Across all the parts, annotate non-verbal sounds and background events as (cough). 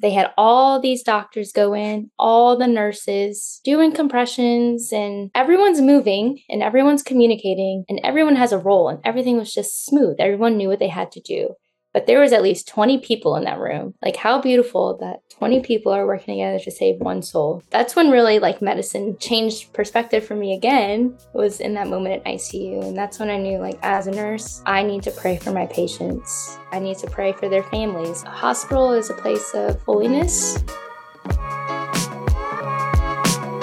They had all these doctors go in, all the nurses doing compressions, and everyone's moving and everyone's communicating and everyone has a role, and everything was just smooth. Everyone knew what they had to do but there was at least 20 people in that room. Like how beautiful that 20 people are working together to save one soul. That's when really like medicine changed perspective for me again was in that moment at icu and that's when i knew like as a nurse i need to pray for my patients. I need to pray for their families. A hospital is a place of holiness.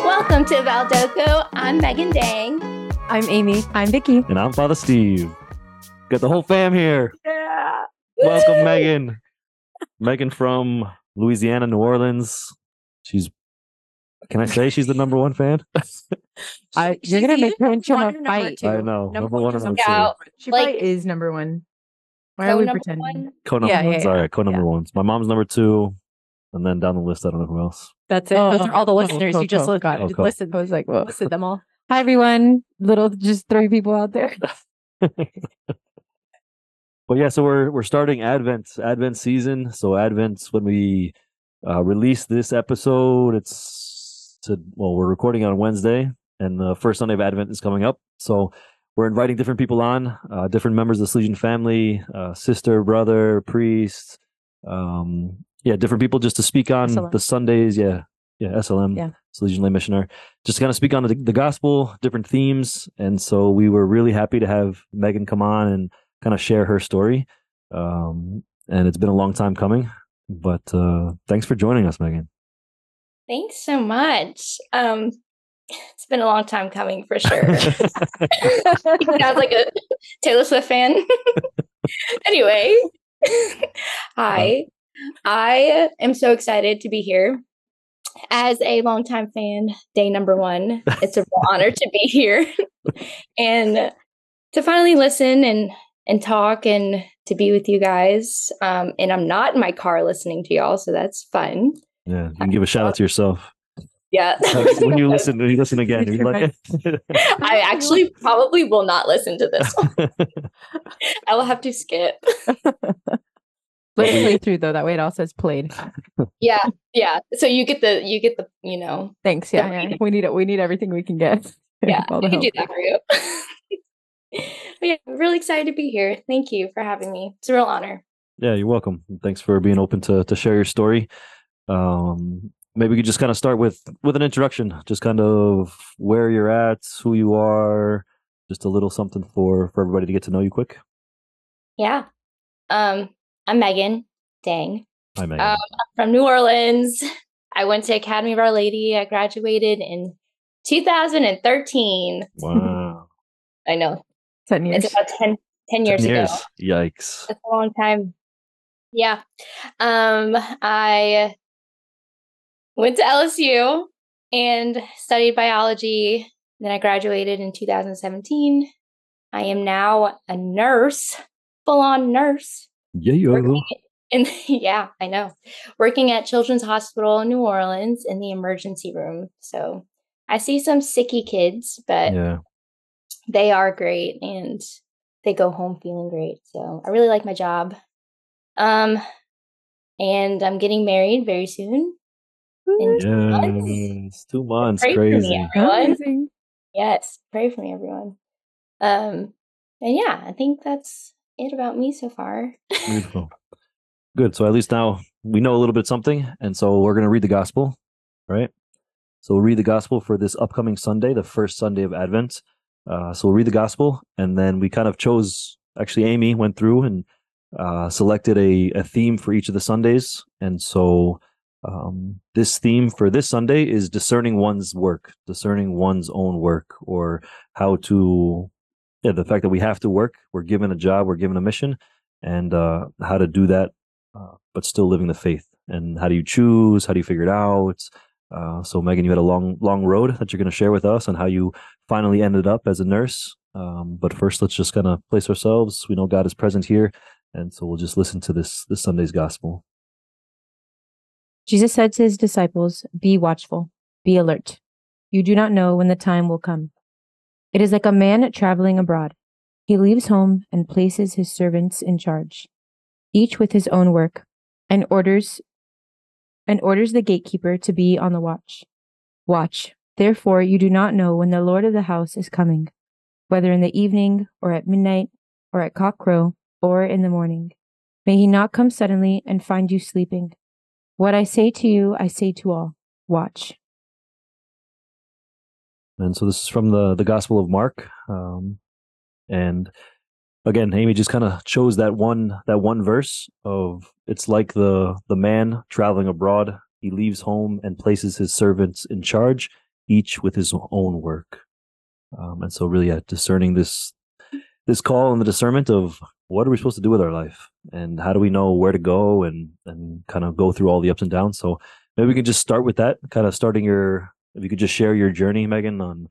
Welcome to Valdocco. I'm megan dang. I'm amy. I'm vicky and i'm father steve. Got the whole fam here. Yeah Welcome, Megan. Megan from Louisiana, New Orleans. She's. Can I say she's the number one fan? (laughs) I, you're gonna make her into a fight. I know. Number, number one, one number two. She like, probably is number one. Why are we pretending? One? Co number yeah, ones. Yeah, All right, co number yeah. ones. My mom's number two, and then down the list, I don't know who else. That's it. Oh, Those are all the oh, listeners. Cool, you just cool. got oh, oh cool. listed. I was like, well, listed them all. Hi everyone. Little, just three people out there. (laughs) but yeah, so we're we're starting Advent Advent season. So Advent's when we uh, release this episode. It's to well, we're recording on Wednesday, and the first Sunday of Advent is coming up. So we're inviting different people on, uh, different members of the Salesian family, uh, sister, brother, priest, um, yeah, different people just to speak on SLM. the Sundays. Yeah, yeah, SLM, yeah, Salesian lay missioner, just to kind of speak on the, the gospel, different themes. And so we were really happy to have Megan come on and kind of share her story. Um, and it's been a long time coming, but uh, thanks for joining us, Megan. Thanks so much. Um, it's been a long time coming for sure. (laughs) (laughs) sounds like a Taylor Swift fan. (laughs) anyway, hi. I am so excited to be here. As a longtime fan, day number one, it's a real honor to be here and to finally listen and and talk and to be with you guys. Um, and I'm not in my car listening to y'all, so that's fun. Yeah, you can give a shout out to yourself. Yeah. (laughs) when you listen, when you listen again, you're like, (laughs) I actually probably will not listen to this one. (laughs) I will have to skip. Let it play through though. That way it also says played. Yeah, yeah. So you get the you get the you know. Thanks. Yeah, yeah. We need it. We need everything we can get. Yeah, we can do that for you yeah, I'm really excited to be here. Thank you for having me. It's a real honor. Yeah, you're welcome. Thanks for being open to to share your story. Um, maybe we could just kind of start with with an introduction, just kind of where you're at, who you are, just a little something for for everybody to get to know you quick. Yeah. Um, I'm Megan. Dang. Hi, Megan. Um, I'm from New Orleans. I went to Academy of Our Lady. I graduated in 2013. Wow. (laughs) I know. 10 years. It's about 10, 10 years, 10 years. ago. Yikes. That's a long time. Yeah. Um, I went to LSU and studied biology. Then I graduated in 2017. I am now a nurse, full on nurse. Yeah, you are. In, (laughs) yeah, I know. Working at Children's Hospital in New Orleans in the emergency room. So I see some sicky kids, but yeah they are great and they go home feeling great. So I really like my job. Um, and I'm getting married very soon. In two months. Two months. Pray Crazy. Me, everyone. Yes, pray for me, everyone. Um, and yeah, I think that's it about me so far. (laughs) Beautiful. Good. So at least now we know a little bit something, and so we're going to read the gospel, right? So we'll read the gospel for this upcoming Sunday, the first Sunday of Advent. Uh, so we'll read the gospel, and then we kind of chose. Actually, Amy went through and uh, selected a, a theme for each of the Sundays, and so um, this theme for this Sunday is discerning one's work, discerning one's own work, or how to, yeah, the fact that we have to work, we're given a job, we're given a mission, and uh, how to do that, uh, but still living the faith. And how do you choose? How do you figure it out? Uh, so, Megan, you had a long, long road that you're going to share with us on how you finally ended up as a nurse. Um, but first, let's just kind of place ourselves. We know God is present here, and so we'll just listen to this this Sunday's gospel. Jesus said to his disciples, "Be watchful, be alert. You do not know when the time will come. It is like a man traveling abroad. He leaves home and places his servants in charge, each with his own work, and orders and orders the gatekeeper to be on the watch. Watch, therefore you do not know when the Lord of the house is coming, whether in the evening, or at midnight, or at cockcrow, or in the morning. May he not come suddenly and find you sleeping. What I say to you, I say to all watch. And so this is from the the Gospel of Mark, um, and again, Amy just kind of chose that one that one verse of it's like the the man traveling abroad. He leaves home and places his servants in charge, each with his own work. Um, and so, really, yeah, discerning this this call and the discernment of what are we supposed to do with our life, and how do we know where to go, and and kind of go through all the ups and downs. So maybe we can just start with that, kind of starting your if you could just share your journey, Megan, on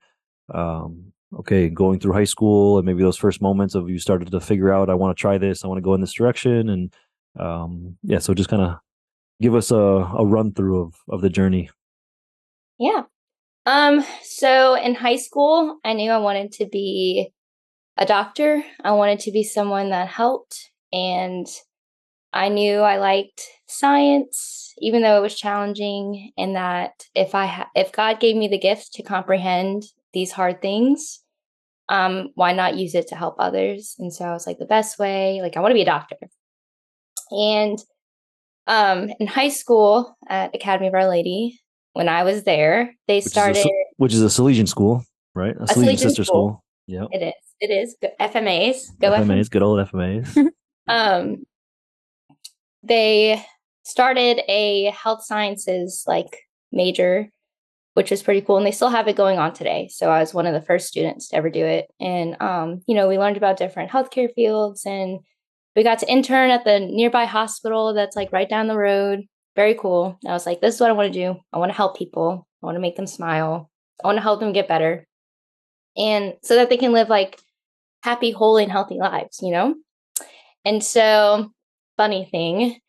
um, okay, going through high school and maybe those first moments of you started to figure out, I want to try this, I want to go in this direction, and um, yeah, so just kind of give us a, a run through of of the journey. Yeah. Um. So in high school, I knew I wanted to be a doctor. I wanted to be someone that helped, and I knew I liked science, even though it was challenging, and that if I ha- if God gave me the gift to comprehend these hard things, um, why not use it to help others? And so I was like, the best way, like I want to be a doctor. And um, in high school at Academy of Our Lady, when I was there, they Which started. is a, which is a Salesian school, right? A, Salesian, Salesian sister school. school. Yeah. It is. It is. Go- FMAs. Go FMAs. FMAs, good old FMAs. (laughs) Um, they started a health sciences like major, which was pretty cool, and they still have it going on today. So I was one of the first students to ever do it, and um, you know, we learned about different healthcare fields, and we got to intern at the nearby hospital that's like right down the road. Very cool. And I was like, this is what I want to do. I want to help people. I want to make them smile. I want to help them get better, and so that they can live like happy, holy, and healthy lives. You know. And so, funny thing,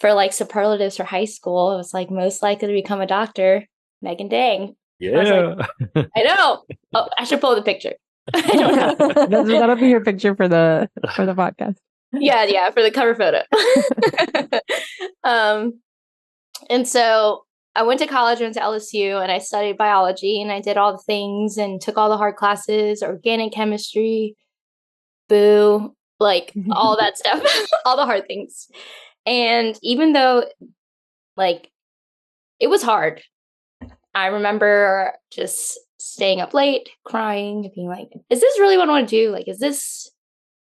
for like superlatives for high school, it was like most likely to become a doctor, Megan Dang. yeah. (laughs) I know. Oh, I should pull the picture. (laughs) I don't know. That's- That'll be your picture for the for the podcast. yeah, yeah, for the cover photo. (laughs) um, and so I went to college, went to LSU, and I studied biology, and I did all the things and took all the hard classes, organic chemistry, boo, like all that stuff, all the hard things. And even though, like, it was hard, I remember just staying up late, crying, being like, "Is this really what I want to do? Like, is this?"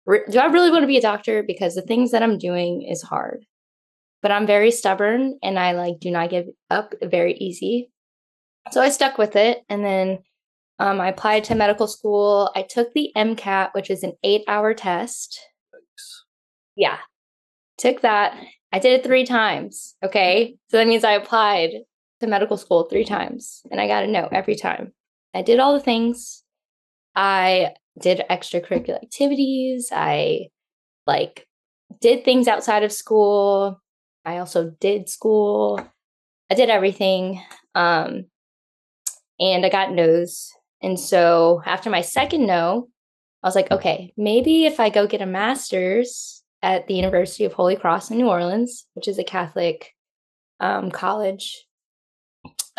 do I really want to be a doctor? Because the things that I'm doing is hard. But I'm very stubborn and I like do not give up very easy. So I stuck with it and then um, I applied to medical school. I took the MCAT, which is an eight hour test. Yeah. Took that. I did it three times. Okay. So that means I applied to medical school three times and I got a no every time. I did all the things. I did extracurricular activities. I like did things outside of school. I also did school. I did everything. Um, and I got no's. And so after my second no, I was like, okay, maybe if I go get a master's at the University of Holy Cross in New Orleans, which is a Catholic um, college,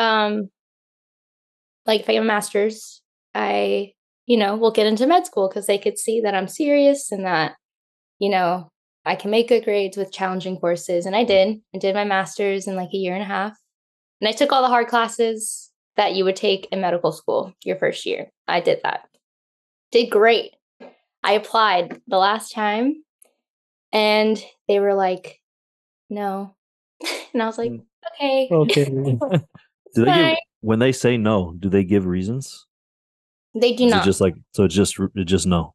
um, like if I get a master's, I, you know, will get into med school because they could see that I'm serious and that, you know, I can make good grades with challenging courses. And I did. I did my master's in like a year and a half. And I took all the hard classes that you would take in medical school your first year. I did that. Did great. I applied the last time and they were like, no. (laughs) and I was like, Mm. okay. Okay. (laughs) (laughs) do they give, when they say no, do they give reasons? They do Is not. just like so? It's just it's just no.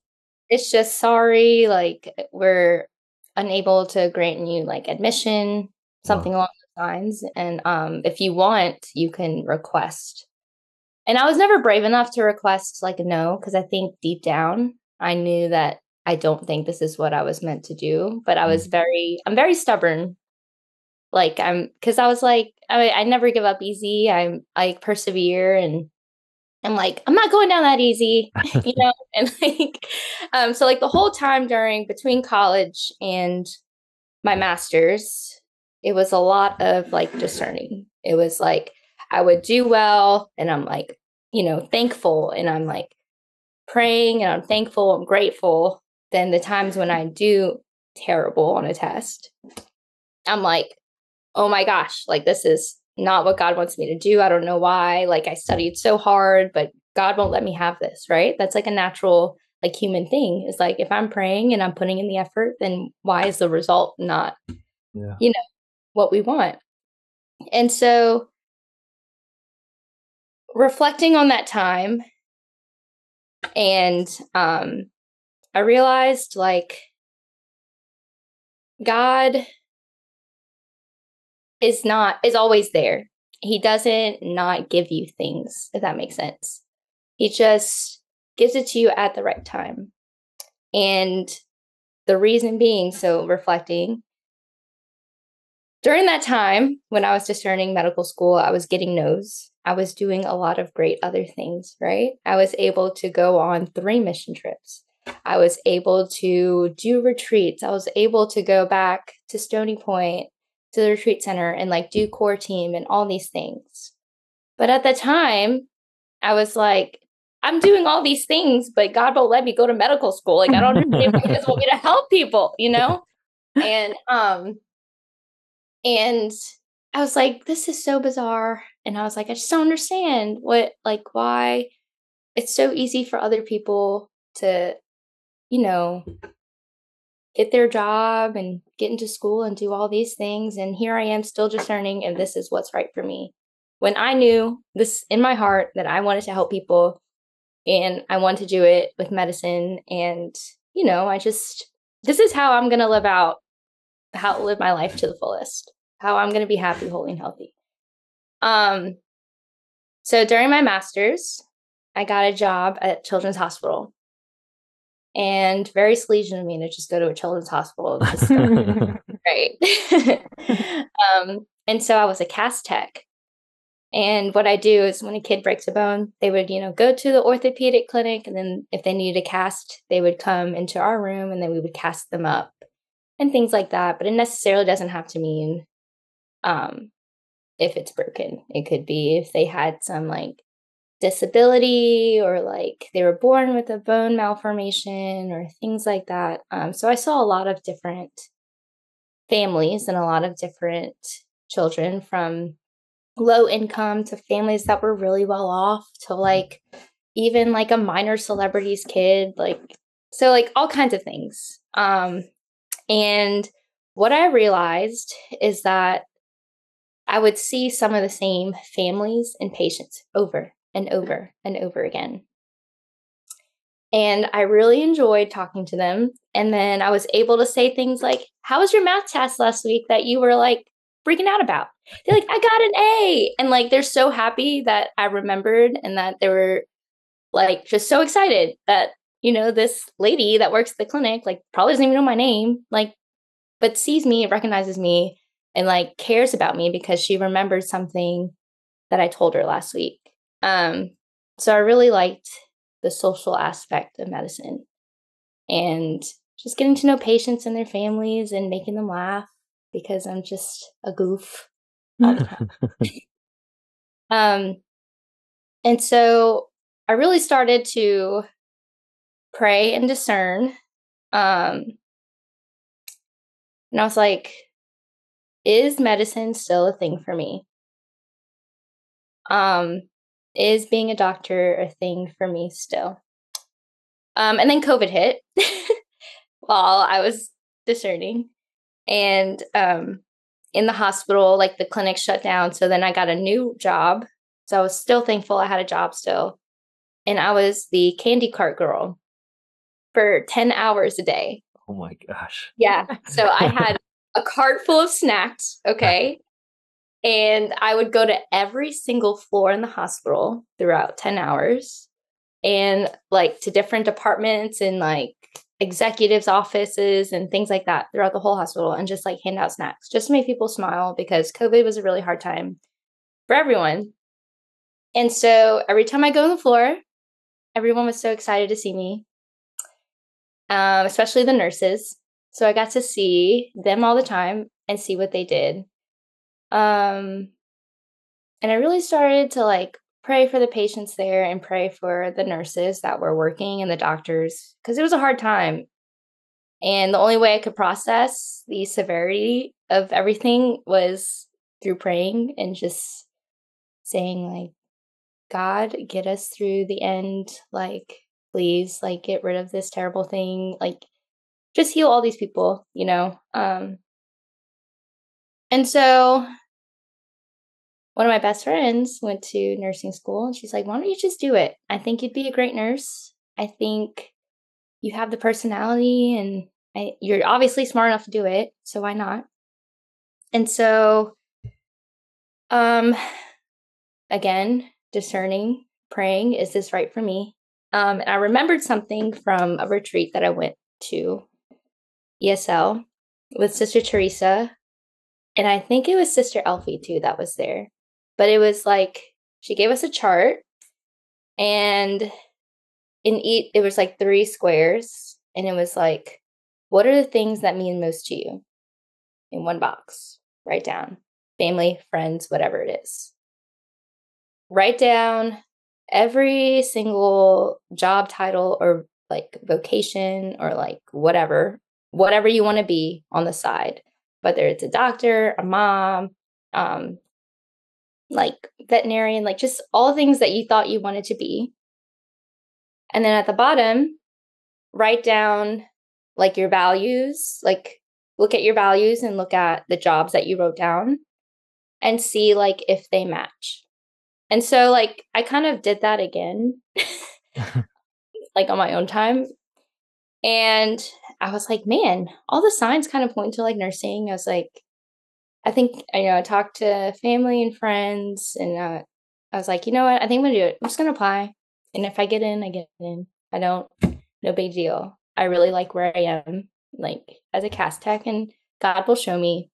it's just sorry, like we're unable to grant you like admission, something along those lines. And um, if you want, you can request. And I was never brave enough to request like a no because I think deep down I knew that I don't think this is what I was meant to do. But I was very, I'm very stubborn. Like I'm, because I was like, I, I never give up easy. I'm, I persevere and I'm like, I'm not going down that easy, (laughs) you know? (laughs) And like, um, so like the whole time during between college and my master's, it was a lot of like discerning. It was like I would do well and I'm like, you know, thankful and I'm like praying and I'm thankful, I'm grateful. Then the times when I do terrible on a test, I'm like, oh my gosh, like this is not what God wants me to do. I don't know why. Like I studied so hard, but God won't let me have this, right? That's like a natural, like human thing. Is like if I'm praying and I'm putting in the effort, then why is the result not, yeah. you know, what we want? And so reflecting on that time and um I realized like God is not is always there. He doesn't not give you things, if that makes sense. He just gives it to you at the right time. And the reason being, so reflecting, during that time when I was discerning medical school, I was getting no's. I was doing a lot of great other things, right? I was able to go on three mission trips. I was able to do retreats. I was able to go back to Stony Point to the retreat center and like do core team and all these things. But at the time, I was like, I'm doing all these things, but God won't let me go to medical school. Like I don't understand why He doesn't want me to help people, you know? (laughs) And um and I was like, this is so bizarre. And I was like, I just don't understand what like why it's so easy for other people to, you know, get their job and get into school and do all these things. And here I am still discerning and this is what's right for me. When I knew this in my heart that I wanted to help people and I wanted to do it with medicine. And, you know, I just, this is how I'm going to live out, how live my life to the fullest, how I'm going to be happy, holy, and healthy. Um, so during my master's, I got a job at Children's Hospital and very Salesian of me to just go to a children's hospital. (laughs) right. (laughs) um, and so I was a cast tech. And what I do is when a kid breaks a bone, they would, you know, go to the orthopedic clinic. And then if they needed a cast, they would come into our room and then we would cast them up and things like that. But it necessarily doesn't have to mean um, if it's broken. It could be if they had some like disability or like they were born with a bone malformation or things like that. Um, so I saw a lot of different families and a lot of different children from low income to families that were really well off to like even like a minor celebrity's kid like so like all kinds of things um and what i realized is that i would see some of the same families and patients over and over and over again. And I really enjoyed talking to them. And then I was able to say things like, How was your math test last week that you were like freaking out about? They're like, I got an A. And like, they're so happy that I remembered and that they were like just so excited that, you know, this lady that works at the clinic, like, probably doesn't even know my name, like, but sees me, recognizes me, and like cares about me because she remembered something that I told her last week. Um, so I really liked the social aspect of medicine and just getting to know patients and their families and making them laugh because I'm just a goof all the time. um, and so I really started to pray and discern. Um, and I was like, is medicine still a thing for me? Um, is being a doctor a thing for me still? Um, and then COVID hit (laughs) while I was discerning. And um, in the hospital, like the clinic shut down. So then I got a new job. So I was still thankful I had a job still. And I was the candy cart girl for 10 hours a day. Oh my gosh. Yeah. So I (laughs) had a cart full of snacks. Okay. And I would go to every single floor in the hospital throughout 10 hours and like to different departments and like executives' offices and things like that throughout the whole hospital and just like hand out snacks just to make people smile because COVID was a really hard time for everyone. And so every time I go on the floor, everyone was so excited to see me, um, especially the nurses. So I got to see them all the time and see what they did. Um, and I really started to like pray for the patients there and pray for the nurses that were working and the doctors because it was a hard time. And the only way I could process the severity of everything was through praying and just saying, like, God, get us through the end. Like, please, like, get rid of this terrible thing. Like, just heal all these people, you know? Um, and so one of my best friends went to nursing school and she's like, why don't you just do it? I think you'd be a great nurse. I think you have the personality and I, you're obviously smart enough to do it. So why not? And so, um, again, discerning, praying, is this right for me? Um, and I remembered something from a retreat that I went to ESL with Sister Teresa. And I think it was Sister Elfie too that was there. But it was like she gave us a chart and in each it was like three squares and it was like what are the things that mean most to you? In one box. Write down. Family friends whatever it is. Write down every single job title or like vocation or like whatever whatever you want to be on the side whether it's a doctor a mom um like veterinarian like just all things that you thought you wanted to be and then at the bottom write down like your values like look at your values and look at the jobs that you wrote down and see like if they match and so like I kind of did that again, (laughs) like on my own time. And I was like, man, all the signs kind of point to like nursing. I was like, I think, you know, I talked to family and friends and uh, I was like, you know what? I think I'm going to do it. I'm just going to apply. And if I get in, I get in. I don't, no big deal. I really like where I am, like as a cast tech, and God will show me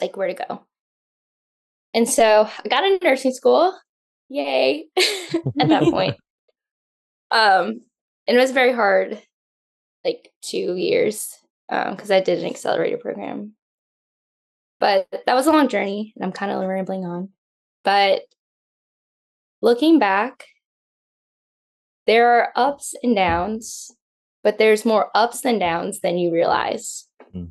like where to go. And so I got into nursing school. Yay. (laughs) At that (laughs) point. Um, and it was very hard, like two years, because um, I did an accelerator program. But that was a long journey, and I'm kind of rambling on. But looking back, there are ups and downs, but there's more ups than downs than you realize. Mm.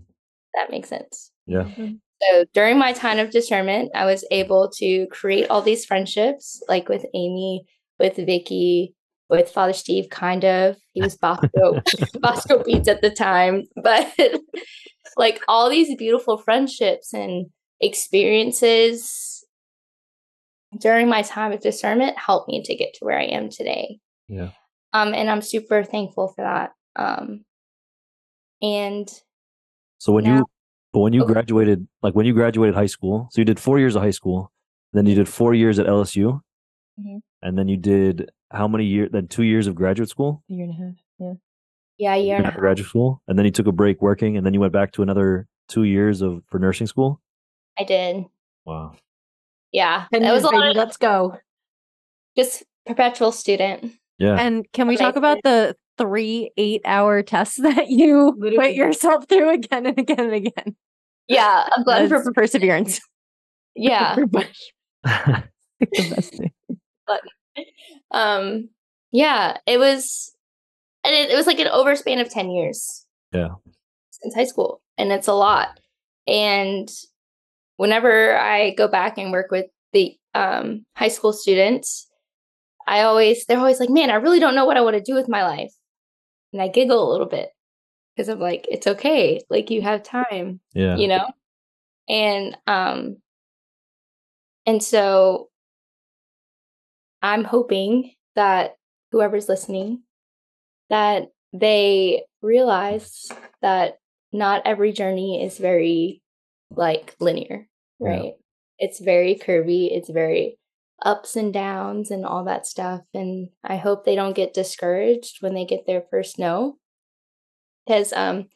That makes sense. Yeah. Mm-hmm. So during my time of discernment, I was able to create all these friendships, like with Amy, with Vicky, with Father Steve, kind of. He was Bosco, (laughs) Bosco Beats at the time, but (laughs) like all these beautiful friendships and experiences during my time of discernment helped me to get to where I am today. Yeah. Um, and I'm super thankful for that. Um, and so when now, you but when you okay. graduated, like when you graduated high school, so you did four years of high school, then you did four years at LSU, mm-hmm. and then you did how many years? Then two years of graduate school. A year and a half. Yeah. Yeah, a year and a half. Graduate school, and then you took a break working, and then you went back to another two years of for nursing school. I did. Wow. Yeah, and it was a lot. Of, let's go. Just perpetual student. Yeah. And can we talk about the three eight hour tests (laughs) that you Literally. put yourself through again and again and again. Yeah, I'm glad for perseverance. (laughs) Yeah. (laughs) the best thing. But um yeah, it was and it, it was like an overspan of 10 years. Yeah. Since high school. And it's a lot. And whenever I go back and work with the um, high school students, I always, they're always like, man, I really don't know what I want to do with my life and I giggle a little bit because I'm like, it's okay. Like you have time. Yeah. You know? And um and so I'm hoping that whoever's listening that they realize that not every journey is very like linear, right? Yeah. It's very curvy, it's very ups and downs and all that stuff. And I hope they don't get discouraged when they get their first no. Because um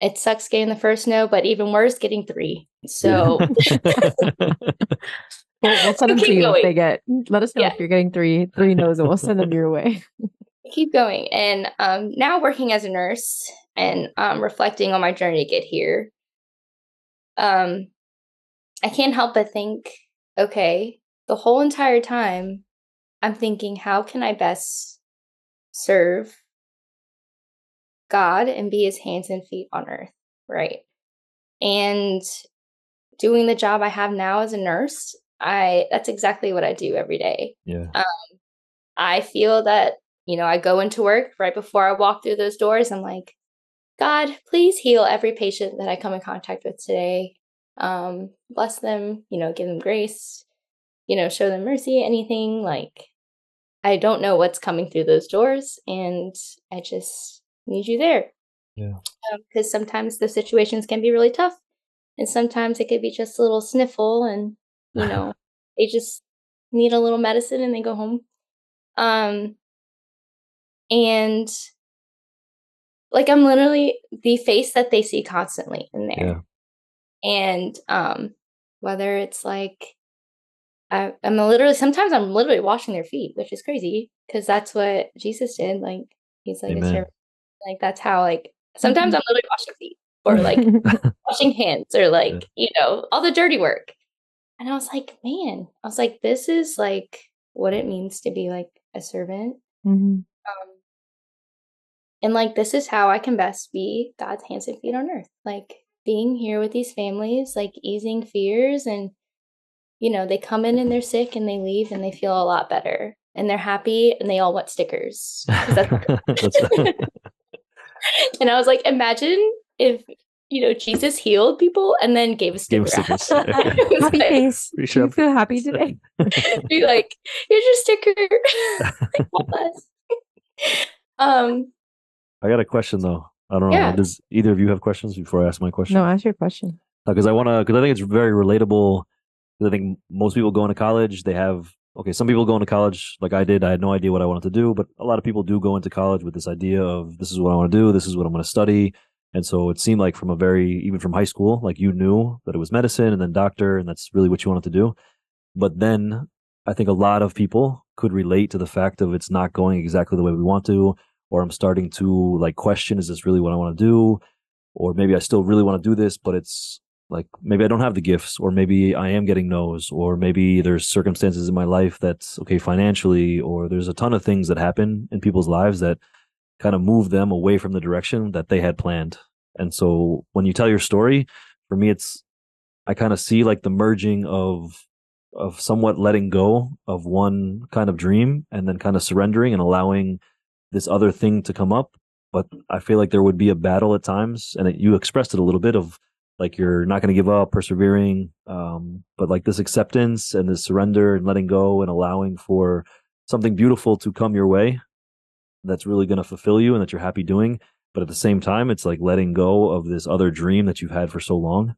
it sucks getting the first no, but even worse, getting three. So (laughs) (laughs) (laughs) we'll, we'll send them to you going. if they get let us know yeah. if you're getting three three no's and we'll send them your way. (laughs) Keep going. And um now working as a nurse and um reflecting on my journey to get here. Um I can't help but think, okay, the whole entire time, I'm thinking, how can I best serve God and be his hands and feet on earth, right? And doing the job I have now as a nurse, I that's exactly what I do every day. Yeah. Um, I feel that, you know, I go into work right before I walk through those doors, I'm like, God, please heal every patient that I come in contact with today. Um, bless them, you know, give them grace, you know, show them mercy, anything like I don't know what's coming through those doors and I just need you there. Yeah. Because um, sometimes the situations can be really tough and sometimes it could be just a little sniffle and, you (laughs) know, they just need a little medicine and they go home. Um, and like I'm literally the face that they see constantly in there. Yeah. And um whether it's like I, am literally sometimes I'm literally washing their feet, which is crazy because that's what Jesus did. Like he's like like that's how like sometimes. (laughs) I'm literally washing feet or like (laughs) washing hands or like yeah. you know all the dirty work. And I was like, man, I was like, this is like what it means to be like a servant. Mm-hmm. Um, and like, this is how I can best be God's hands and feet on earth. Like, being here with these families, like easing fears, and you know, they come in and they're sick and they leave and they feel a lot better and they're happy and they all want stickers. That's (laughs) (laughs) and I was like, imagine if you know Jesus healed people and then gave a sticker. Gave stickers. (laughs) happy like, face. Do you feel happy today? (laughs) be like, here's your sticker. (laughs) um, I got a question though. I don't know. Yeah. Does either of you have questions before I ask my question? No, ask your question. Because uh, I want to, because I think it's very relatable. I think most people going to college, they have, okay, some people go into college like I did. I had no idea what I wanted to do, but a lot of people do go into college with this idea of this is what I want to do, this is what I'm going to study. And so it seemed like from a very, even from high school, like you knew that it was medicine and then doctor, and that's really what you wanted to do. But then I think a lot of people could relate to the fact of it's not going exactly the way we want to or I'm starting to like question, is this really what I want to do? Or maybe I still really want to do this, but it's like maybe I don't have the gifts, or maybe I am getting no's, or maybe there's circumstances in my life that's okay financially, or there's a ton of things that happen in people's lives that kind of move them away from the direction that they had planned. And so when you tell your story, for me, it's, I kind of see like the merging of, of somewhat letting go of one kind of dream and then kind of surrendering and allowing this other thing to come up. But I feel like there would be a battle at times, and it, you expressed it a little bit of like you're not going to give up, persevering, um, but like this acceptance and this surrender and letting go and allowing for something beautiful to come your way that's really going to fulfill you and that you're happy doing. But at the same time, it's like letting go of this other dream that you've had for so long.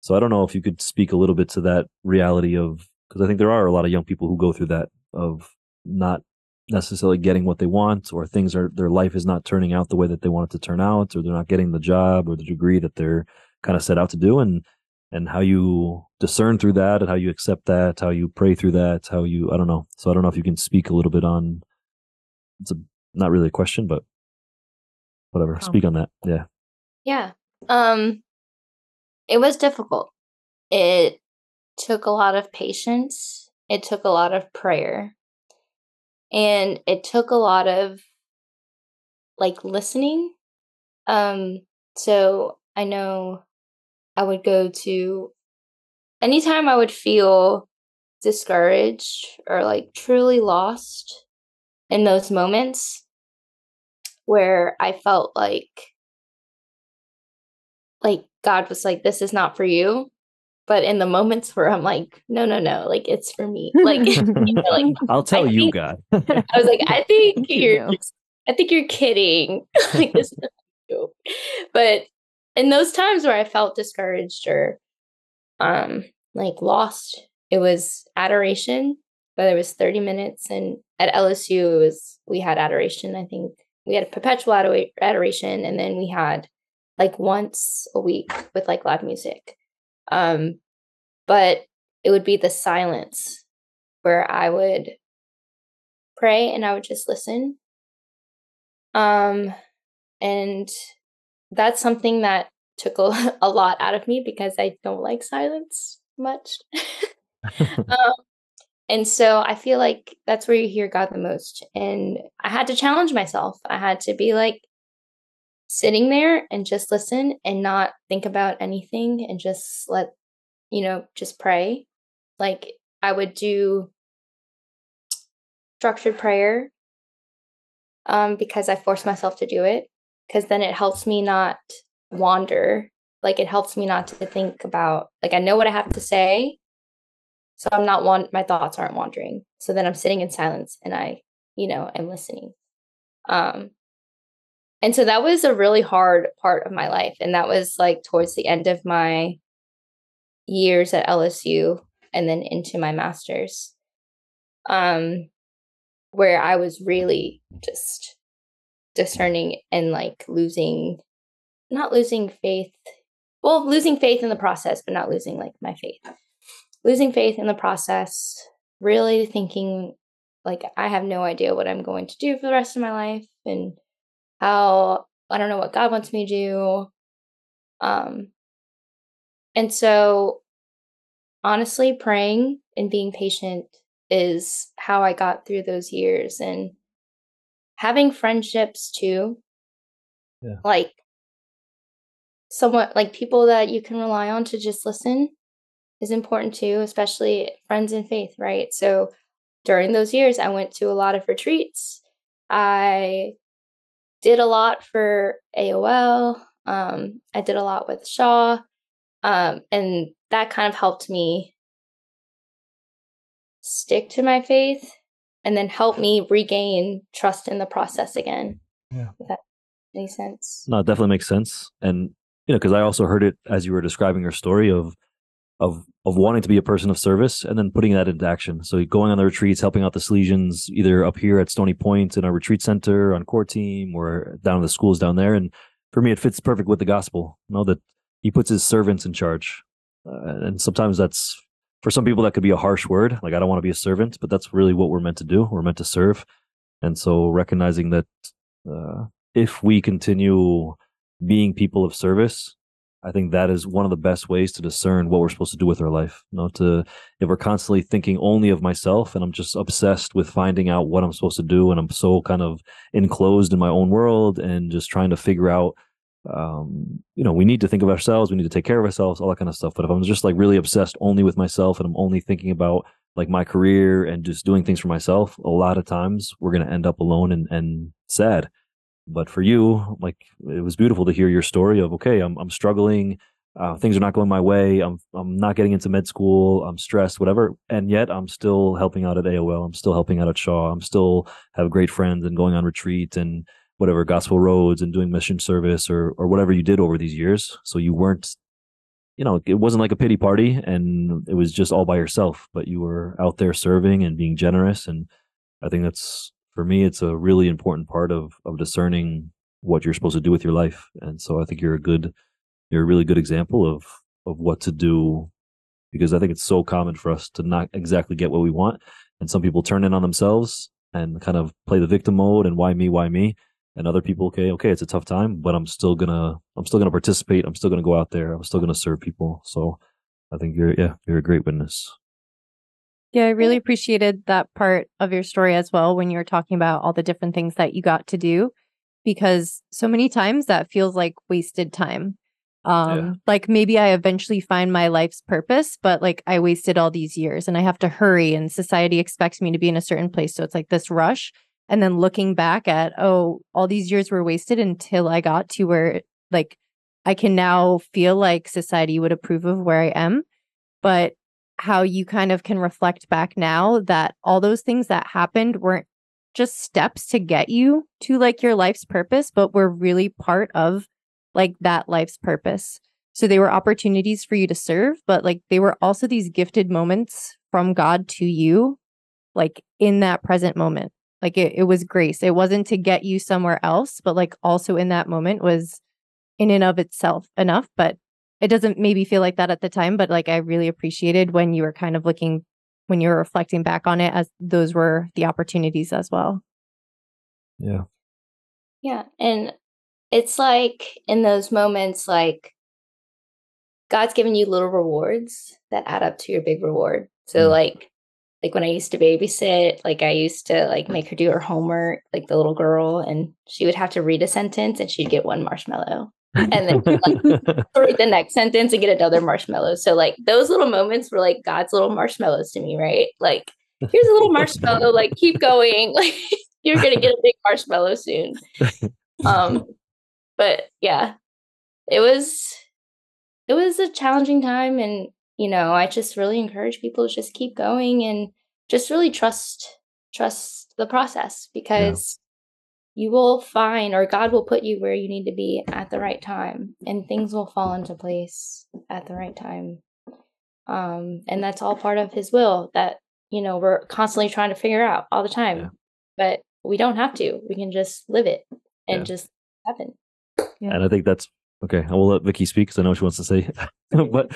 So I don't know if you could speak a little bit to that reality of, because I think there are a lot of young people who go through that of not necessarily getting what they want or things are their life is not turning out the way that they want it to turn out or they're not getting the job or the degree that they're kind of set out to do and and how you discern through that and how you accept that how you pray through that how you i don't know so i don't know if you can speak a little bit on it's a not really a question but whatever. Oh. speak on that. Yeah. Yeah. Um it was difficult. It took a lot of patience. It took a lot of prayer. And it took a lot of like listening. Um so i know i would go to anytime i would feel discouraged or like truly lost in those moments where i felt like like god was like this is not for you but in the moments where I'm like, no, no, no, like it's for me. Like, (laughs) you know, like (laughs) I'll tell I you, think, God. (laughs) I was like, I think you're, I think you're kidding. like this is a. But in those times where I felt discouraged or, um, like lost, it was adoration. But it was 30 minutes, and at LSU, it was we had adoration. I think we had perpetual adoration, and then we had like once a week with like live music. Um, but it would be the silence where I would pray and I would just listen. Um, and that's something that took a, (laughs) a lot out of me because I don't like silence. much. (laughs) (laughs) um, and so I feel like that's where you hear God the most. And I had to challenge myself. I had to be like sitting there and just listen and not think about anything and just let, you know, just pray. Like I would do structured prayer um, because I force myself to do it because then it helps me not wander. Like it helps me not to think about, like, I know what I have to say so I'm not one my thoughts aren't wandering. So then I'm sitting in silence and I, you know, am listening. Um and so that was a really hard part of my life. And that was like towards the end of my years at LSU and then into my master's. Um where I was really just discerning and like losing not losing faith well losing faith in the process but not losing like my faith losing faith in the process, really thinking like I have no idea what I'm going to do for the rest of my life and how I don't know what God wants me to do. Um and so honestly praying and being patient is how I got through those years and having friendships too. Yeah. Like somewhat like people that you can rely on to just listen is important too, especially friends in faith, right? So during those years, I went to a lot of retreats. I did a lot for AOL. Um, I did a lot with Shaw. Um, and that kind of helped me stick to my faith and then help me regain trust in the process again. Yeah. If that makes sense. No, it definitely makes sense. And, you know, because I also heard it as you were describing your story of of of wanting to be a person of service and then putting that into action. So going on the retreats, helping out the Salesians, either up here at Stony Point in our retreat center on core team or down in the schools down there. And for me, it fits perfect with the gospel. You know that he puts his servants in charge, uh, and sometimes that's for some people that could be a harsh word. Like I don't want to be a servant, but that's really what we're meant to do. We're meant to serve, and so recognizing that uh, if we continue being people of service I think that is one of the best ways to discern what we're supposed to do with our life. You know, to if we're constantly thinking only of myself and I'm just obsessed with finding out what I'm supposed to do and I'm so kind of enclosed in my own world and just trying to figure out um, you know, we need to think of ourselves, we need to take care of ourselves, all that kind of stuff. But if I'm just like really obsessed only with myself and I'm only thinking about like my career and just doing things for myself, a lot of times we're to end up alone and, and sad but for you, like it was beautiful to hear your story of okay, I'm I'm struggling, uh, things are not going my way, I'm I'm not getting into med school, I'm stressed, whatever, and yet I'm still helping out at AOL, I'm still helping out at Shaw, I'm still have great friends and going on retreat and whatever gospel roads and doing mission service or or whatever you did over these years. So you weren't you know, it wasn't like a pity party and it was just all by yourself, but you were out there serving and being generous. And I think that's for me, it's a really important part of of discerning what you're supposed to do with your life. And so I think you're a good, you're a really good example of of what to do because I think it's so common for us to not exactly get what we want. And some people turn in on themselves and kind of play the victim mode and why me, why me. And other people, okay, okay, it's a tough time, but I'm still gonna, I'm still gonna participate. I'm still gonna go out there. I'm still gonna serve people. So I think you're, yeah, you're a great witness. Yeah, I really appreciated that part of your story as well when you were talking about all the different things that you got to do because so many times that feels like wasted time. Um yeah. like maybe I eventually find my life's purpose, but like I wasted all these years and I have to hurry and society expects me to be in a certain place so it's like this rush and then looking back at oh all these years were wasted until I got to where like I can now feel like society would approve of where I am. But how you kind of can reflect back now that all those things that happened weren't just steps to get you to like your life's purpose, but were really part of like that life's purpose. So they were opportunities for you to serve, but like they were also these gifted moments from God to you, like in that present moment. Like it, it was grace. It wasn't to get you somewhere else, but like also in that moment was in and of itself enough. But it doesn't maybe feel like that at the time, but like I really appreciated when you were kind of looking when you were reflecting back on it as those were the opportunities as well. Yeah. Yeah. And it's like in those moments, like God's given you little rewards that add up to your big reward. So Mm. like like when I used to babysit, like I used to like make her do her homework, like the little girl, and she would have to read a sentence and she'd get one marshmallow. And then like (laughs) read the next sentence and get another marshmallow. So like those little moments were like God's little marshmallows to me, right? Like here's a little (laughs) marshmallow, like keep going. (laughs) Like you're gonna get a big marshmallow soon. Um but yeah, it was it was a challenging time and you know, I just really encourage people to just keep going and just really trust trust the process because you will find or God will put you where you need to be at the right time and things will fall into place at the right time. Um and that's all part of his will that you know we're constantly trying to figure out all the time. Yeah. But we don't have to. We can just live it and Yeah. just happen. and I think that's okay. I will let Vicky speak because I know what she wants to say. (laughs) but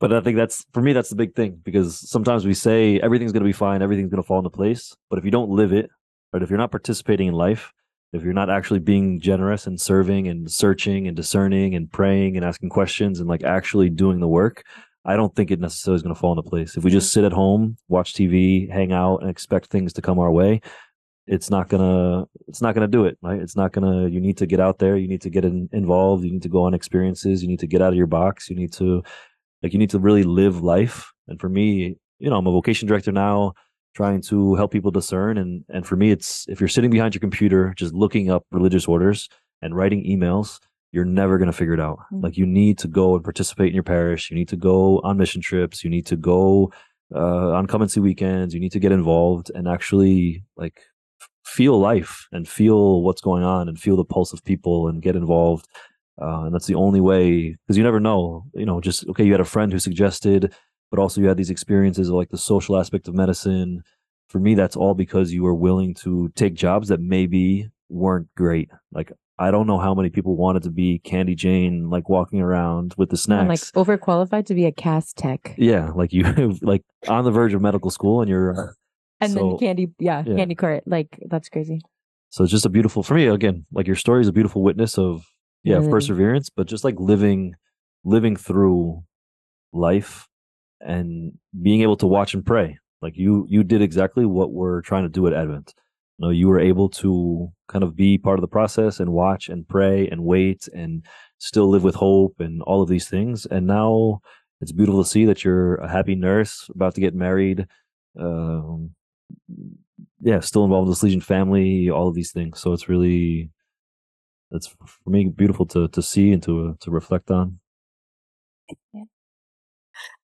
but I think that's for me that's the big thing because sometimes we say everything's gonna be fine, everything's gonna fall into place, but if you don't live it, right? If you're not participating in life, if you're not actually being generous and serving and searching and discerning and praying and asking questions and like actually doing the work, I don't think it necessarily is going to fall into place. If we just sit at home, watch TV, hang out, and expect things to come our way, it's not gonna it's not gonna do it right? It's not gonna you need to get out there you need to get in, involved you need to go on experiences you need to get out of your box you need to like you need to really live life. And for me you know i'm a vocation director now trying to help people discern and and for me it's if you're sitting behind your computer just looking up religious orders and writing emails you're never going to figure it out Mhm. like you need to go and participate in your parish you need to go on mission trips you need to go uh, on come and see weekends you need to get involved and actually like feel life and feel what's going on and feel the pulse of people and get involved. Uh, and that's the only way because you never know, you know, just okay, you had a friend who suggested, but also you had these experiences of like the social aspect of medicine. For me, that's all because you were willing to take jobs that maybe weren't great. Like, I don't know how many people wanted to be Candy Jane, like walking around with the snacks. I'm like overqualified to be a cast tech. yeah, like you, (laughs) like on the verge of medical school, and you're uh, And so- then candy, yeah, yeah. candy Court, Like that's crazy. So it's just a beautiful for me again, like your story is a beautiful witness of yeah, of Mm. perseverance, but just like living living through life and being able to watch and pray. Like you you did exactly what we're trying to do at Advent. You know, you were able to kind of be part of the process and watch and pray and wait and still live with hope and all of these things. And now it's beautiful to see that you're a happy nurse about to get married. Um, yeah, still involved in the Salesian family, all of these things. So it's really, it's for me beautiful to to see and to to reflect on.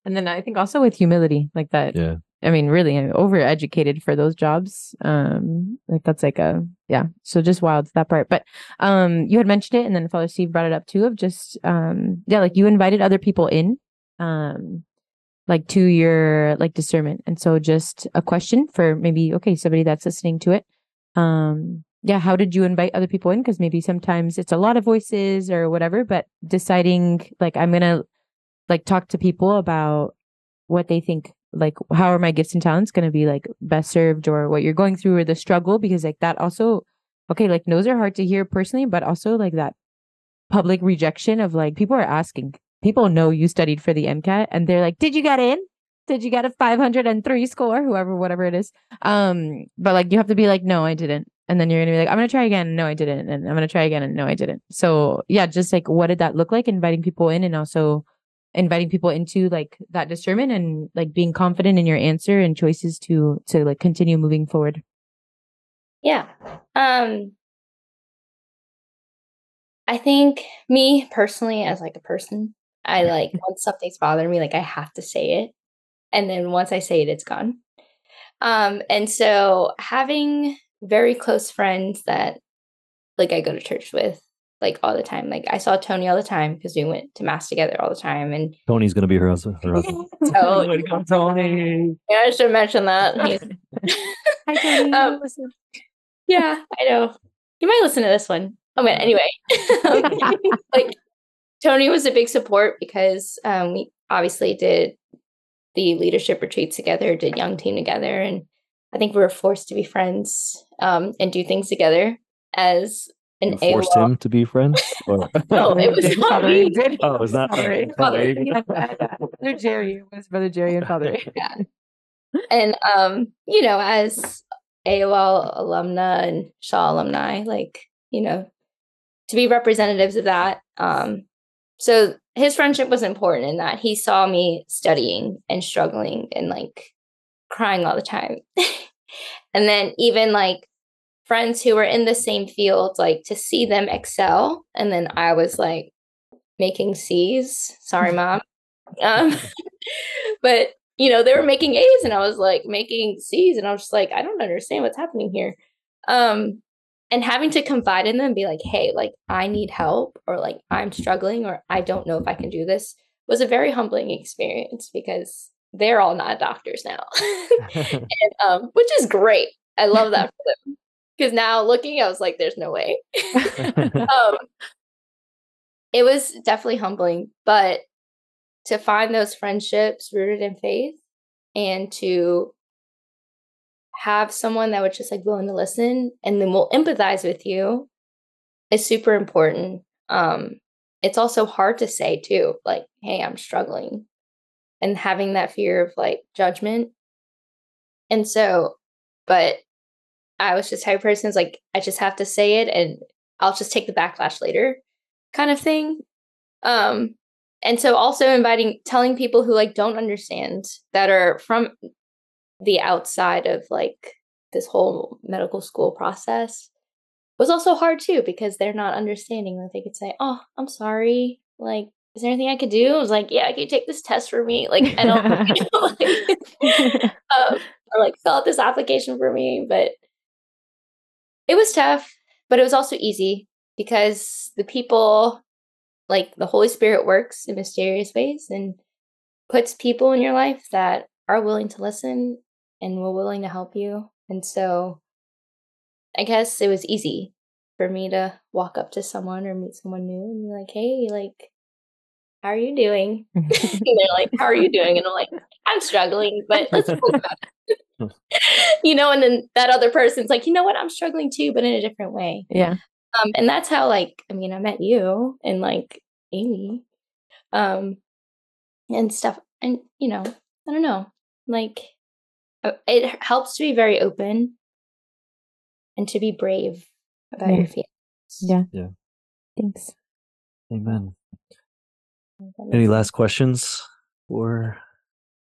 And then I think also with humility, like that. Yeah, I mean, really I'm overeducated for those jobs. Um, like that's like a yeah. So just wild that part. But um, you had mentioned it, and then Father Steve brought it up too. Of just um, yeah, like you invited other people in, um, like to your like discernment. And so just a question for maybe okay somebody that's listening to it. Um, yeah, how did you invite other people in? Because maybe sometimes it's a lot of voices or whatever. But deciding like I'm gonna like talk to people about what they think like how are my gifts and talents going to be like best served or what you're going through or the struggle? Because like that also okay like those are hard to hear personally but also like that public rejection of like people are asking people know you studied for the mcat and they're like did you get in? Did you get a 503 score? whoever whatever it is. Um but like you have to be like no i didn't. And then you're gonna be like i'm gonna try again. No i didn't. And i'm gonna try again. And no i didn't. So yeah just like what did that look like? Inviting people in and also inviting people into like that discernment and like being confident in your answer and choices to to like continue moving forward Yeah. Um I think me personally as like a person, I like once something's bothering me, like I have to say it. And then once I say it, it's gone. Um, and so having very close friends that like I go to church with like all the time. Like I saw Tony all the time because we went to mass together all the time. And Tony's gonna be her husband. Her husband. (laughs) so (laughs) Way to go, Tony. (laughs) yeah, I should mention that. He's- Hi, Tony. Um, Listen. yeah, I know. You might listen to this one. Oh, but anyway, like Tony was a big support because um, we obviously did the leadership retreat together, did young team together, and I think we were forced to be friends um, and do things together as an You forced AOL. him to be friends? Or... (laughs) No, it was His not me. (laughs) Oh, it was not- Father Abe. Father Yeah, Brother Jerry. It was Brother Jerry and Father Abe. (laughs) and um, you know, as AOL alumna and Shaw alumni, like, you know, to be representatives of that. Um, so his friendship was important in that he saw me studying and struggling and like crying all the time. and then even like friends who were in the same field, like to see them excel. And then I was like making C's. Sorry, (laughs) mom. Um, (laughs) but you know, they were making A's and I was like making C's and I was just like, I don't understand what's happening here. Um, and having to confide in them, be like, hey, like I need help or like I'm struggling or I don't know if I can do this was a very humbling experience because they're all not doctors now. (laughs) and, um, which is great. I love that for them. Because now looking, I was like, there's no way. (laughs) (laughs) um, it was definitely humbling, but to find those friendships rooted in faith and to have someone that was just like willing to listen and then will empathize with you is super important. Um, it's also hard to say too, like, hey, I'm struggling and having that fear of like judgment. And so, but I was just type of person is like, I just have to say it and I'll just take the backlash later kind of thing. Um, and so also inviting telling people who like don't understand that are from the outside of like this whole medical school process was also hard too because they're not understanding that they could say oh i'm sorry. Like is there anything i could do? I was like yeah can you take this test for me? Like i don't (laughs) you know, like, (laughs) um, or like fill out this application for me but it was tough but it was also easy because the people like the Holy Spirit works in mysterious ways and puts people in your life that are willing to listen and were willing to help you. And so I guess it was easy for me to walk up to someone or meet someone new and be like, hey, like, how are you doing? (laughs) (laughs) and they're like, how are you doing? And I'm like, I'm struggling, but let's (laughs) talk about it. (laughs) you know, and then that other person's like, you know what? I'm struggling too, but in a different way. yeah. Um, and that's how like I mean I met you and like Amy, um, and stuff. And you know I don't know like uh, it helps to be very open and to be brave about Yeah. your feelings. Yeah. Yeah. Thanks. Amen. Any last questions for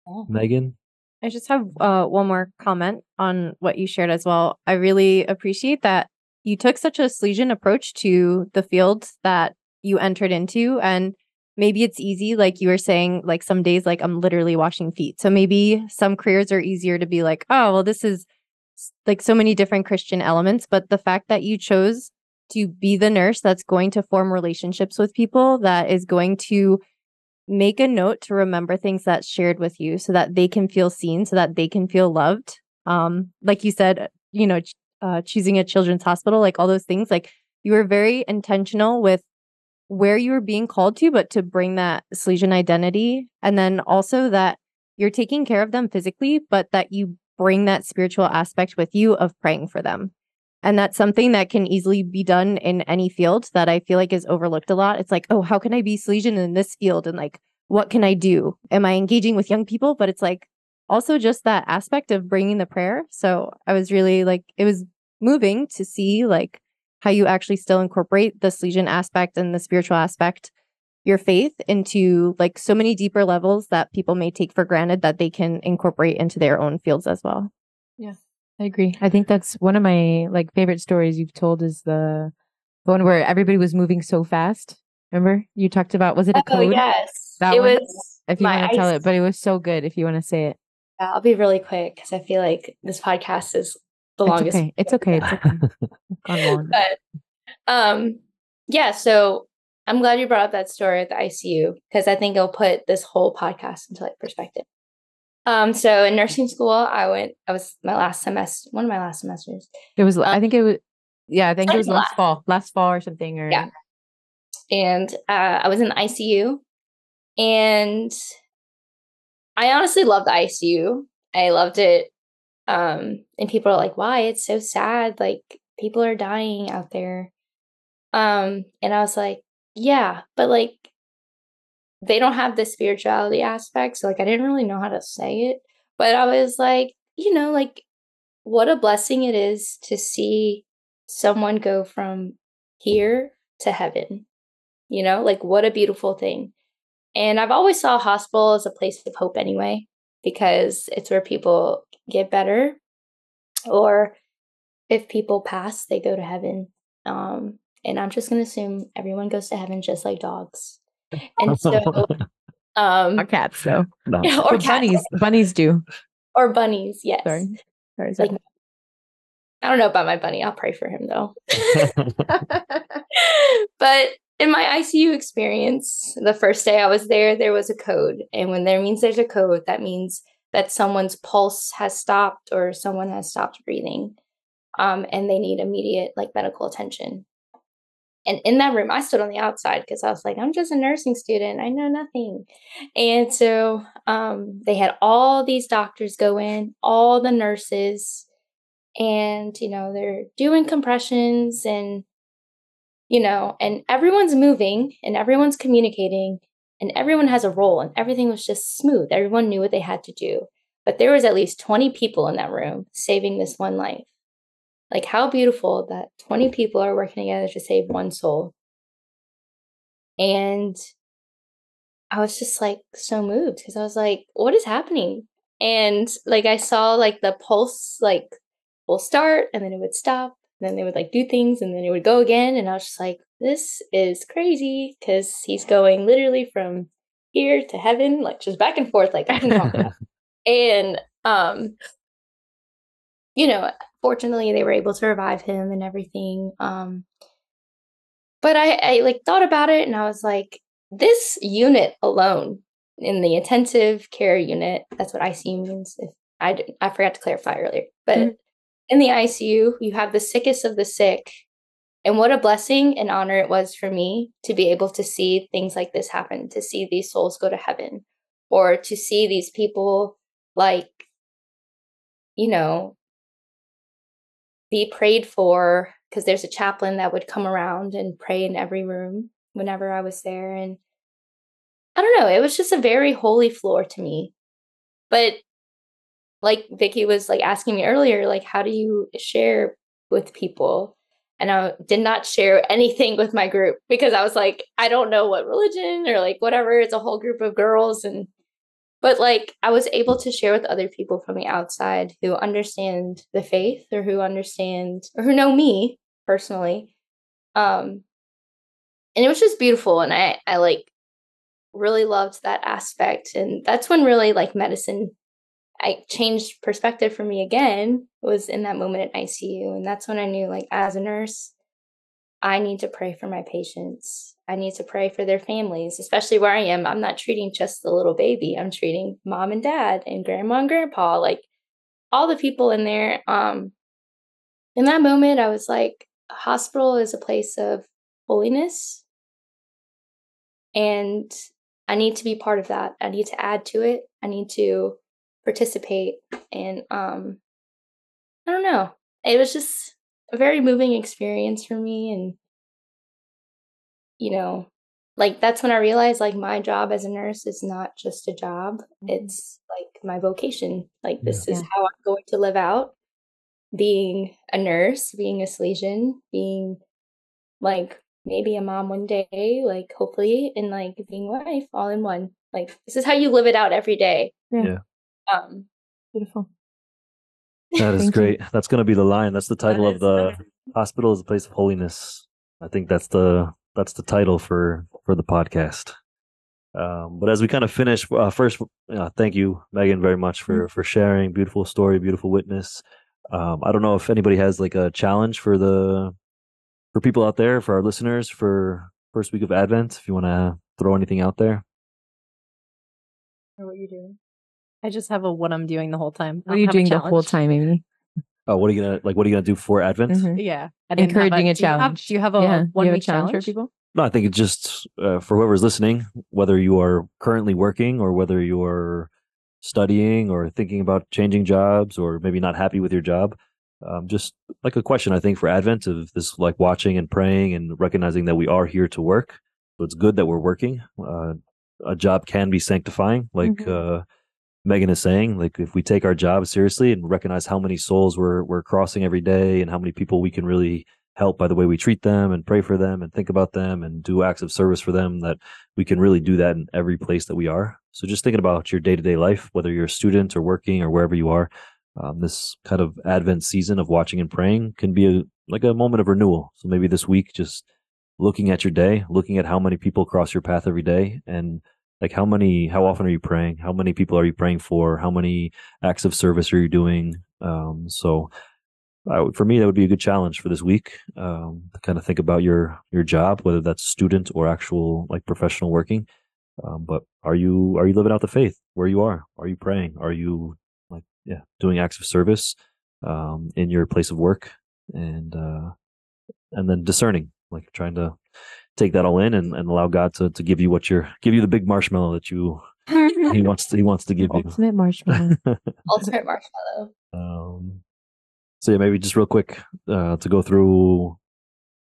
sense. Megan? I just have uh, one more comment on what you shared as well. I really appreciate that you took such a Salesian approach to the field that you entered into. And maybe it's easy, like you were saying, like some days, like I'm literally washing feet. So maybe some careers are easier to be like, oh, well, this is like so many different Christian elements. But the fact that you chose to be the nurse that's going to form relationships with people, that is going to make a note to remember things that's shared with you so that they can feel seen so that they can feel loved. Um like you said you know uh, choosing a children's hospital like all those things like you were very intentional with where you were being called to but to bring that Salesian identity. And then also that you're taking care of them physically but that you bring that spiritual aspect with you of praying for them and that's something that can easily be done in any field that I feel like is overlooked a lot. It's like, oh, how can I be Salesian in this field? And like, what can I do? Am I engaging with young people? But it's like also just that aspect of bringing the prayer. So I was really like, it was moving to see like how you actually still incorporate the Salesian aspect and the spiritual aspect, your faith into like so many deeper levels that people may take for granted that they can incorporate into their own fields as well. I agree. I think that's one of my like favorite stories you've told is the the one where everybody was moving so fast. Remember you talked about was it a Oh code? yes, That it one? was. If you want to tell it, but it was so good. If you want to say it, Yeah, I'll be really quick because I feel like this podcast is the it's longest. okay. It's okay. It's okay. (laughs) But um yeah so i'm glad you brought up that story at the icu because i think it'll put this whole podcast into like perspective um so in nursing school i went i was my last semester one of my last semesters It was. I think it was. Yeah, I think it was last last- fall. Last fall or something. Or Yeah. and uh, i was in the icu and i honestly loved the icu i loved it um and people are like why it's so sad like people are dying out there Um, and I was like, yeah, but like they don't have the spirituality aspect. So like I didn't really know how to say it. But I was like, you know, like what a blessing it is to see someone go from here to heaven. You know, like what a beautiful thing. And I've always saw hospital as a place of hope anyway, because it's where people get better. Or if people pass, they go to heaven. Um, and I'm just gonna assume everyone goes to heaven just like dogs. And (laughs) so um Or cats, though. (laughs) No. yeah, (laughs) or Or cats, bunnies. Bunnies do. or bunnies, yes. Sorry. Sorry, is Like, I don't know about my bunny. I'll pray for him though. but in my ICU experience, the first day I was there, there was a code. And when there means there's a code, that means that someone's pulse has stopped or someone has stopped breathing. Um, and they need immediate like medical attention. And in that room, I stood on the outside because I was like, I'm just a nursing student. I know nothing. And so um, they had all these doctors go in, all the nurses, and, you know, they're doing compressions and, you know, and everyone's moving and everyone's communicating and everyone has a role and everything was just smooth. Everyone knew what they had to do. But there was at least 20 people in that room saving this one life. Like how beautiful that 20 people are working together to save one soul. And I was just like so moved because I was like, what is happening? And like I saw like the pulse like will start and then it would stop. And then they would like do things and then it would go again. And I was just like, this is crazy because he's going literally from here to heaven, like just back and forth, like I can (laughs) talk. and um you know fortunately they were able to revive him and everything um but i i like thought about it and i was like this unit alone in the intensive care unit that's what icu means if i i forgot to clarify earlier but Mhm. in the icu you have the sickest of the sick and what a blessing and honor it was for me to be able to see things like this happen to see these souls go to heaven or to see these people like you know be prayed for because there's a chaplain that would come around and pray in every room whenever I was there and I don't know, it was just a very holy floor to me. But like Vicky was like asking me earlier like how do you share with people? And I did not share anything with my group because I was like I don't know what religion or like whatever, it's a whole group of girls and but like I was able to share with other people from the outside who understand the faith or who understand or who know me personally. Um and it was just beautiful and I I like really loved that aspect and that's when really like medicine I changed perspective for me again was in that moment at ICU and that's when I knew like as a nurse I need to pray for my patients. I need to pray for their families, especially where I am. I'm not treating just the little baby. I'm treating mom and dad and grandma and grandpa, like all the people in there. Um in that moment I was like hospital is a place of holiness and I need to be part of that. I need to add to it. I need to participate and um I don't know. It was just a very moving experience for me and you know like that's when i realized like my job as a nurse is not just a job it's like my vocation like this is Yeah. how i'm going to live out being a nurse being a Salesian, being like maybe a mom one day like hopefully and like being wife all in one like this is how you live it out every day Yeah. Yeah. um Beautiful. That is Thank you. great. That's going to be the line. That's the title That of the is- hospital is a place of holiness. I think that's the that's the title for for the podcast. Um, but as we kind of finish, uh, first, uh, thank you, Megan, very much Mm-hmm. for for sharing. Beautiful story, beautiful witness. Um, I don't know if anybody has like a challenge for the for people out there, for our listeners, for first week of Advent. If you want to throw anything out there, Or what you're doing. I just have a what I'm doing the whole time. What are you doing the whole time, Amy? Oh, what are you gonna like? What are you gonna do for Advent? Mhm. Yeah. I didn't have Encouraging a do you have- challenge. Do you have a yeah. one you have a week challenge, challenge? for people? No, I think it's just uh, for whoever's listening, whether you are currently working or whether you are studying or thinking about changing jobs or maybe not happy with your job. um, just like a question, I think, for Advent of this like watching and praying and recognizing that we are here to work. So it's good that we're working. Uh, a job can be sanctifying, like Mhm. uh, Megan is saying. Like if we take our job seriously and recognize how many souls we're we're crossing every day and how many people we can really help by the way we treat them and pray for them and think about them and do acts of service for them, that we can really do that in every place that we are. So just thinking about your day to day life, whether you're a student or working or wherever you are, um, this kind of Advent season of watching and praying can be a like a moment of renewal. So maybe this week, just looking at your day, looking at how many people cross your path every day, and like how many, how often are you praying? How many people are you praying for? How many acts of service are you doing? Um, so. Would, for me, that would be a good challenge for this week. Um, to kind of think about your your job, whether that's student or actual like professional working. Um, but are you are you living out the faith where you are? Are you praying? Are you like yeah doing acts of service um, in your place of work and uh, and then discerning like trying to take that all in and, and allow God to, to give you what you're give you the big marshmallow that you (laughs) he wants to, he wants to give you. Ultimate marshmallow. (laughs) Ultimate marshmallow. um, so yeah, maybe just real quick uh, to go through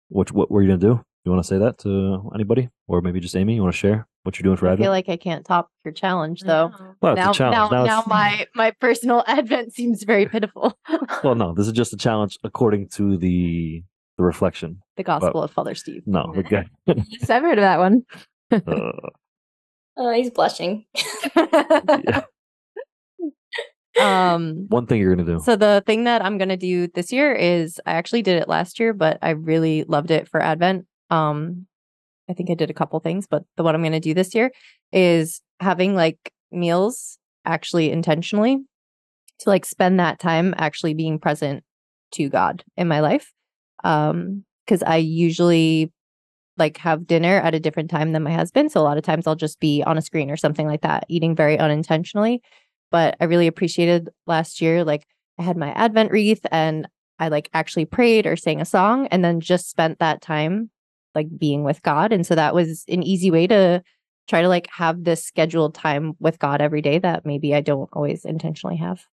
what what were you gonna do? You want to say that to anybody, or maybe just Amy? You want to share what you're doing for I Advent? feel like I can't top your challenge though. well, it's now, a challenge. now, now it's- my my personal (laughs) advent seems very pitiful. well, no, this is just a challenge according to the the reflection. the Gospel of Father Steve. No, (laughs) okay. Yes, I've heard of that one. (laughs) Uh, (laughs) Oh, he's blushing. yeah. um. One thing you're gonna do. So the thing that I'm gonna do this year is I actually did it last year, but I really loved it for Advent. Um, I think I did a couple things, but the what I'm gonna do this year is having like meals actually intentionally to like spend that time actually being present to God in my life. Um, because I usually like have dinner at a different time than my husband. So a lot of times I'll just be on a screen or something like that, eating very unintentionally. But I really appreciated last year, like I had my Advent wreath and I like actually prayed or sang a song and then just spent that time like being with God. And so that was an easy way to try to like have this scheduled time with God every day that maybe I don't always intentionally have.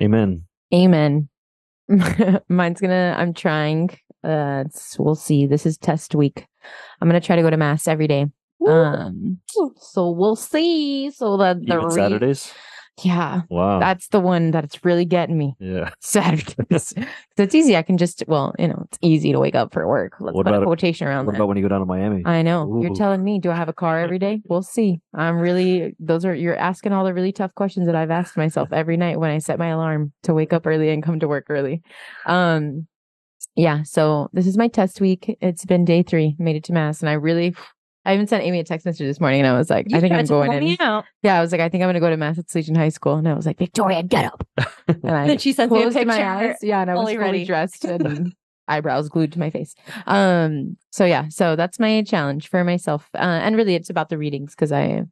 Amen. Amen. (laughs) Mine's gonna. I'm trying. Uh, we'll see. This is test week. I'm gonna try to go to mass every day. Um, so we'll see. So that the Even re- Saturdays. Yeah, Wow. that's the one that's really getting me. yeah. (laughs) Saturdays. (laughs) so it's easy. I can just well, you know, it's easy to wake up for work. Let's What put a quotation around What that. about when you go down to Miami? I know. You're telling me, do I have a car every day? We'll see. I'm really, those are, you're asking all the really tough questions that I've asked myself every night when I set my alarm to wake up early and come to work early. Um, yeah. So this is my test week. It's been day three, made it to mass. And I really, I even sent Amy a text message this morning and I was like, I think I'm going in. Out. Yeah. I was like, I think I'm going to go to mass at Salesian High School. And I was like, Victoria, get up. (laughs) And I Then she sent me a closed picture. my eyes. Yeah, and I was fully fully ready. dressed and (laughs) eyebrows glued to my face. Um, so yeah, so that's my challenge for myself. Uh, and really it's about the readings because I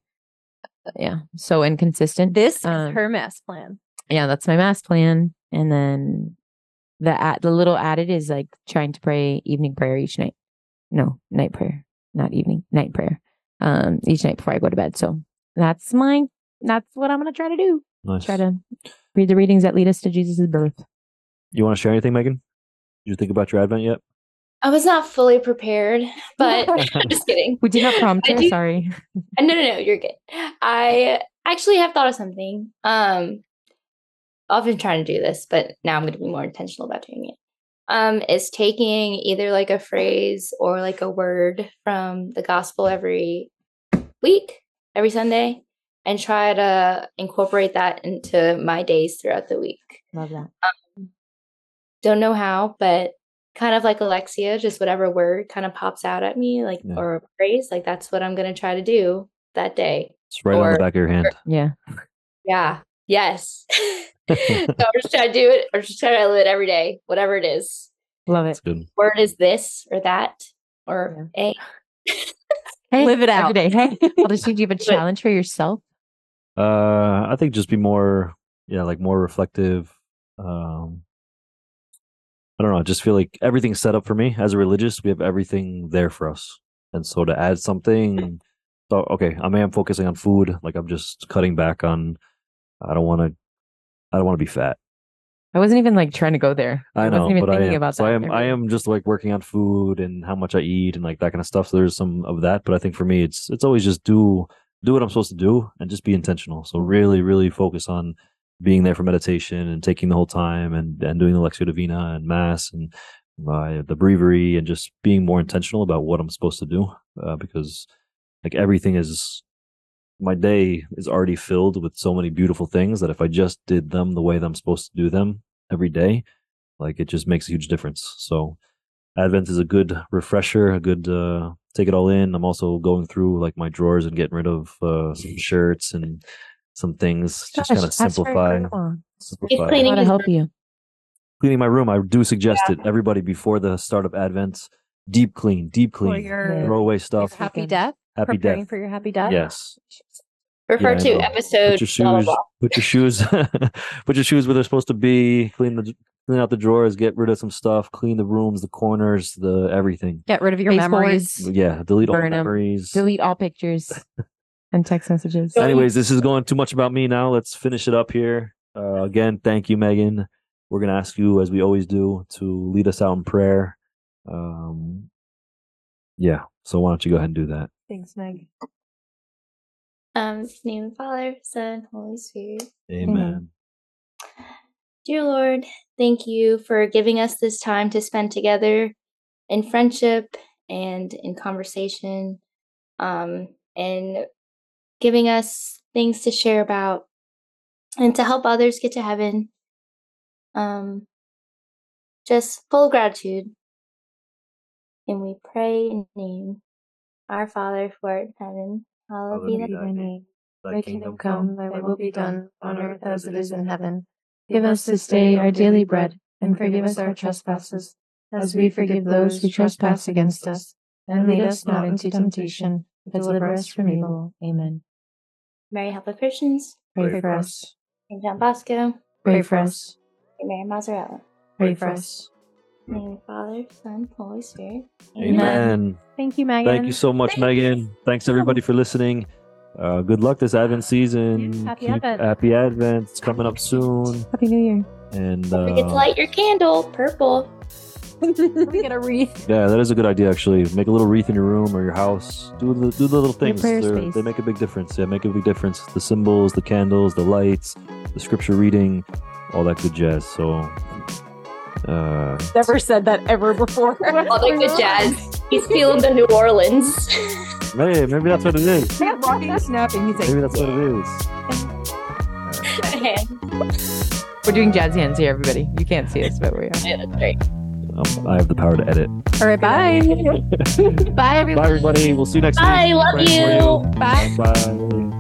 yeah, so inconsistent. This Um, is her mass plan. yeah, that's my mass plan. And then the ad, the little added is like trying to pray evening prayer each night. No, night prayer, not evening, night prayer. Um, each night before I go to bed. So that's my that's what I'm gonna try to do. nice. Try to read the readings that lead us to Jesus' birth. You want to share anything, Megan? Did you think about your Advent yet? I was not fully prepared, (laughs) but I'm (laughs) just kidding. We did not prompt I her. do- Sorry. Uh, No, no, no, you're good. I actually have thought of something. Um, I've been trying to do this, but now I'm going to be more intentional about doing it. Um, is taking either like a phrase or like a word from the gospel every week, every Sunday, and try to incorporate that into my days throughout the week. Love that. Don't know how, but kind of like Alexia, just whatever word kind of pops out at me, like Yeah. or a phrase, like that's what I'm going to try to do that day. It's right on the back of your hand. Yeah. Yeah. Yes. (laughs) so I'm just trying to do it I'm just try to live it every day, whatever it is. Love That's it. good. Word is this or that or a. Hey, Live it every out. day. Hey. I'll just need you have a challenge for yourself. Uh, I think just be more, yeah, like more reflective. Um, I don't know. I just feel like everything's set up for me as a religious. We have everything there for us, and so to add something, so okay, I may am focusing on food. Like I'm just cutting back on. I don't want to. I don't want to be fat. I wasn't even like trying to go there. I know, wasn't even but I thinking am. about so that. I am. I am just like working on food and how much I eat and like that kind of stuff. So there's some of that, but I think for me, it's it's always just do do what I'm supposed to do and just be intentional. So really, really focus on being there for meditation and taking the whole time and and doing the Lectio Divina and Mass and uh, the breviary and just being more intentional about what I'm supposed to do uh, because like everything is my day is already filled with so many beautiful things that if I just did them the way that I'm supposed to do them every day, like it just makes a huge difference. So Advent is a good refresher, a good uh take it all in. I'm also going through like my drawers and getting rid of uh some shirts and some things, just kind of ask for simplify. simplify. I cleaning to help you. Cleaning my room, I do suggest it. Everybody before the start of Advent, deep clean, deep For clean, your, throw away stuff. happy weekend. death. Happy preparing death. for your happy death. Yes. Refer Yeah, to episode put your blah, blah, shoes blah. put your shoes (laughs) put your shoes where they're supposed to be clean the clean out the drawers get rid of some stuff clean the rooms the corners the everything Get rid of your Baseboards. memories. yeah delete all Burn 'em. memories Delete all pictures (laughs) and text messages. Don't- anyways this is going too much about me now let's finish it up here uh, again thank you megan we're going to ask you as we always do to lead us out in prayer um yeah so why don't you go ahead and do that Thanks, Meg. Um, in the name of the Father, Son, Holy Spirit. amen Dear Lord, thank you for giving us this time to spend together in friendship and in conversation, um, and giving us things to share about and to help others get to heaven. Um, just full gratitude. And we pray in the name, our Father who art in heaven, hallowed be thy name. Thy kingdom come, thy will be done, on earth as it is in heaven. Give us this day our daily bread, and forgive us our trespasses, as we forgive those who trespass against us. And lead us not into temptation, but deliver us from evil. Amen. Mary, help of Christians, Pray for us. Saint John Bosco, Pray for us. Saint Mary Mazzarello. Pray for us. In the name of the Father, Son, Holy Spirit. amen. Thank you, Megan. Thank you so much, Megan. Thanks everybody for listening. Uh, good luck this Advent season. Happy Keep- Advent. Happy Advent. It's coming up soon. Happy New Year. And Don't forget to uh, light your candle, purple. (laughs) get a wreath. yeah, that is a good idea. Actually, make a little wreath in your room or your house. Do the do the little things. prayer space. They make a big difference. Yeah, make a big difference. The symbols, the candles, the lights, the scripture reading, all that good jazz. So, uh, Never said that ever before. (laughs) All the jazz. He's feeling the New Orleans. maybe maybe that's what it is. walking, snapping. He's like, Maybe that's what it is. we're doing jazz hands here, everybody. You can't see us, but we are. yeah, that's right. Um, I have the power to edit. All right, bye. (laughs) bye, everybody. Bye, everybody. We'll see you next time. Bye, week. love Praying for you. Bye. Bye.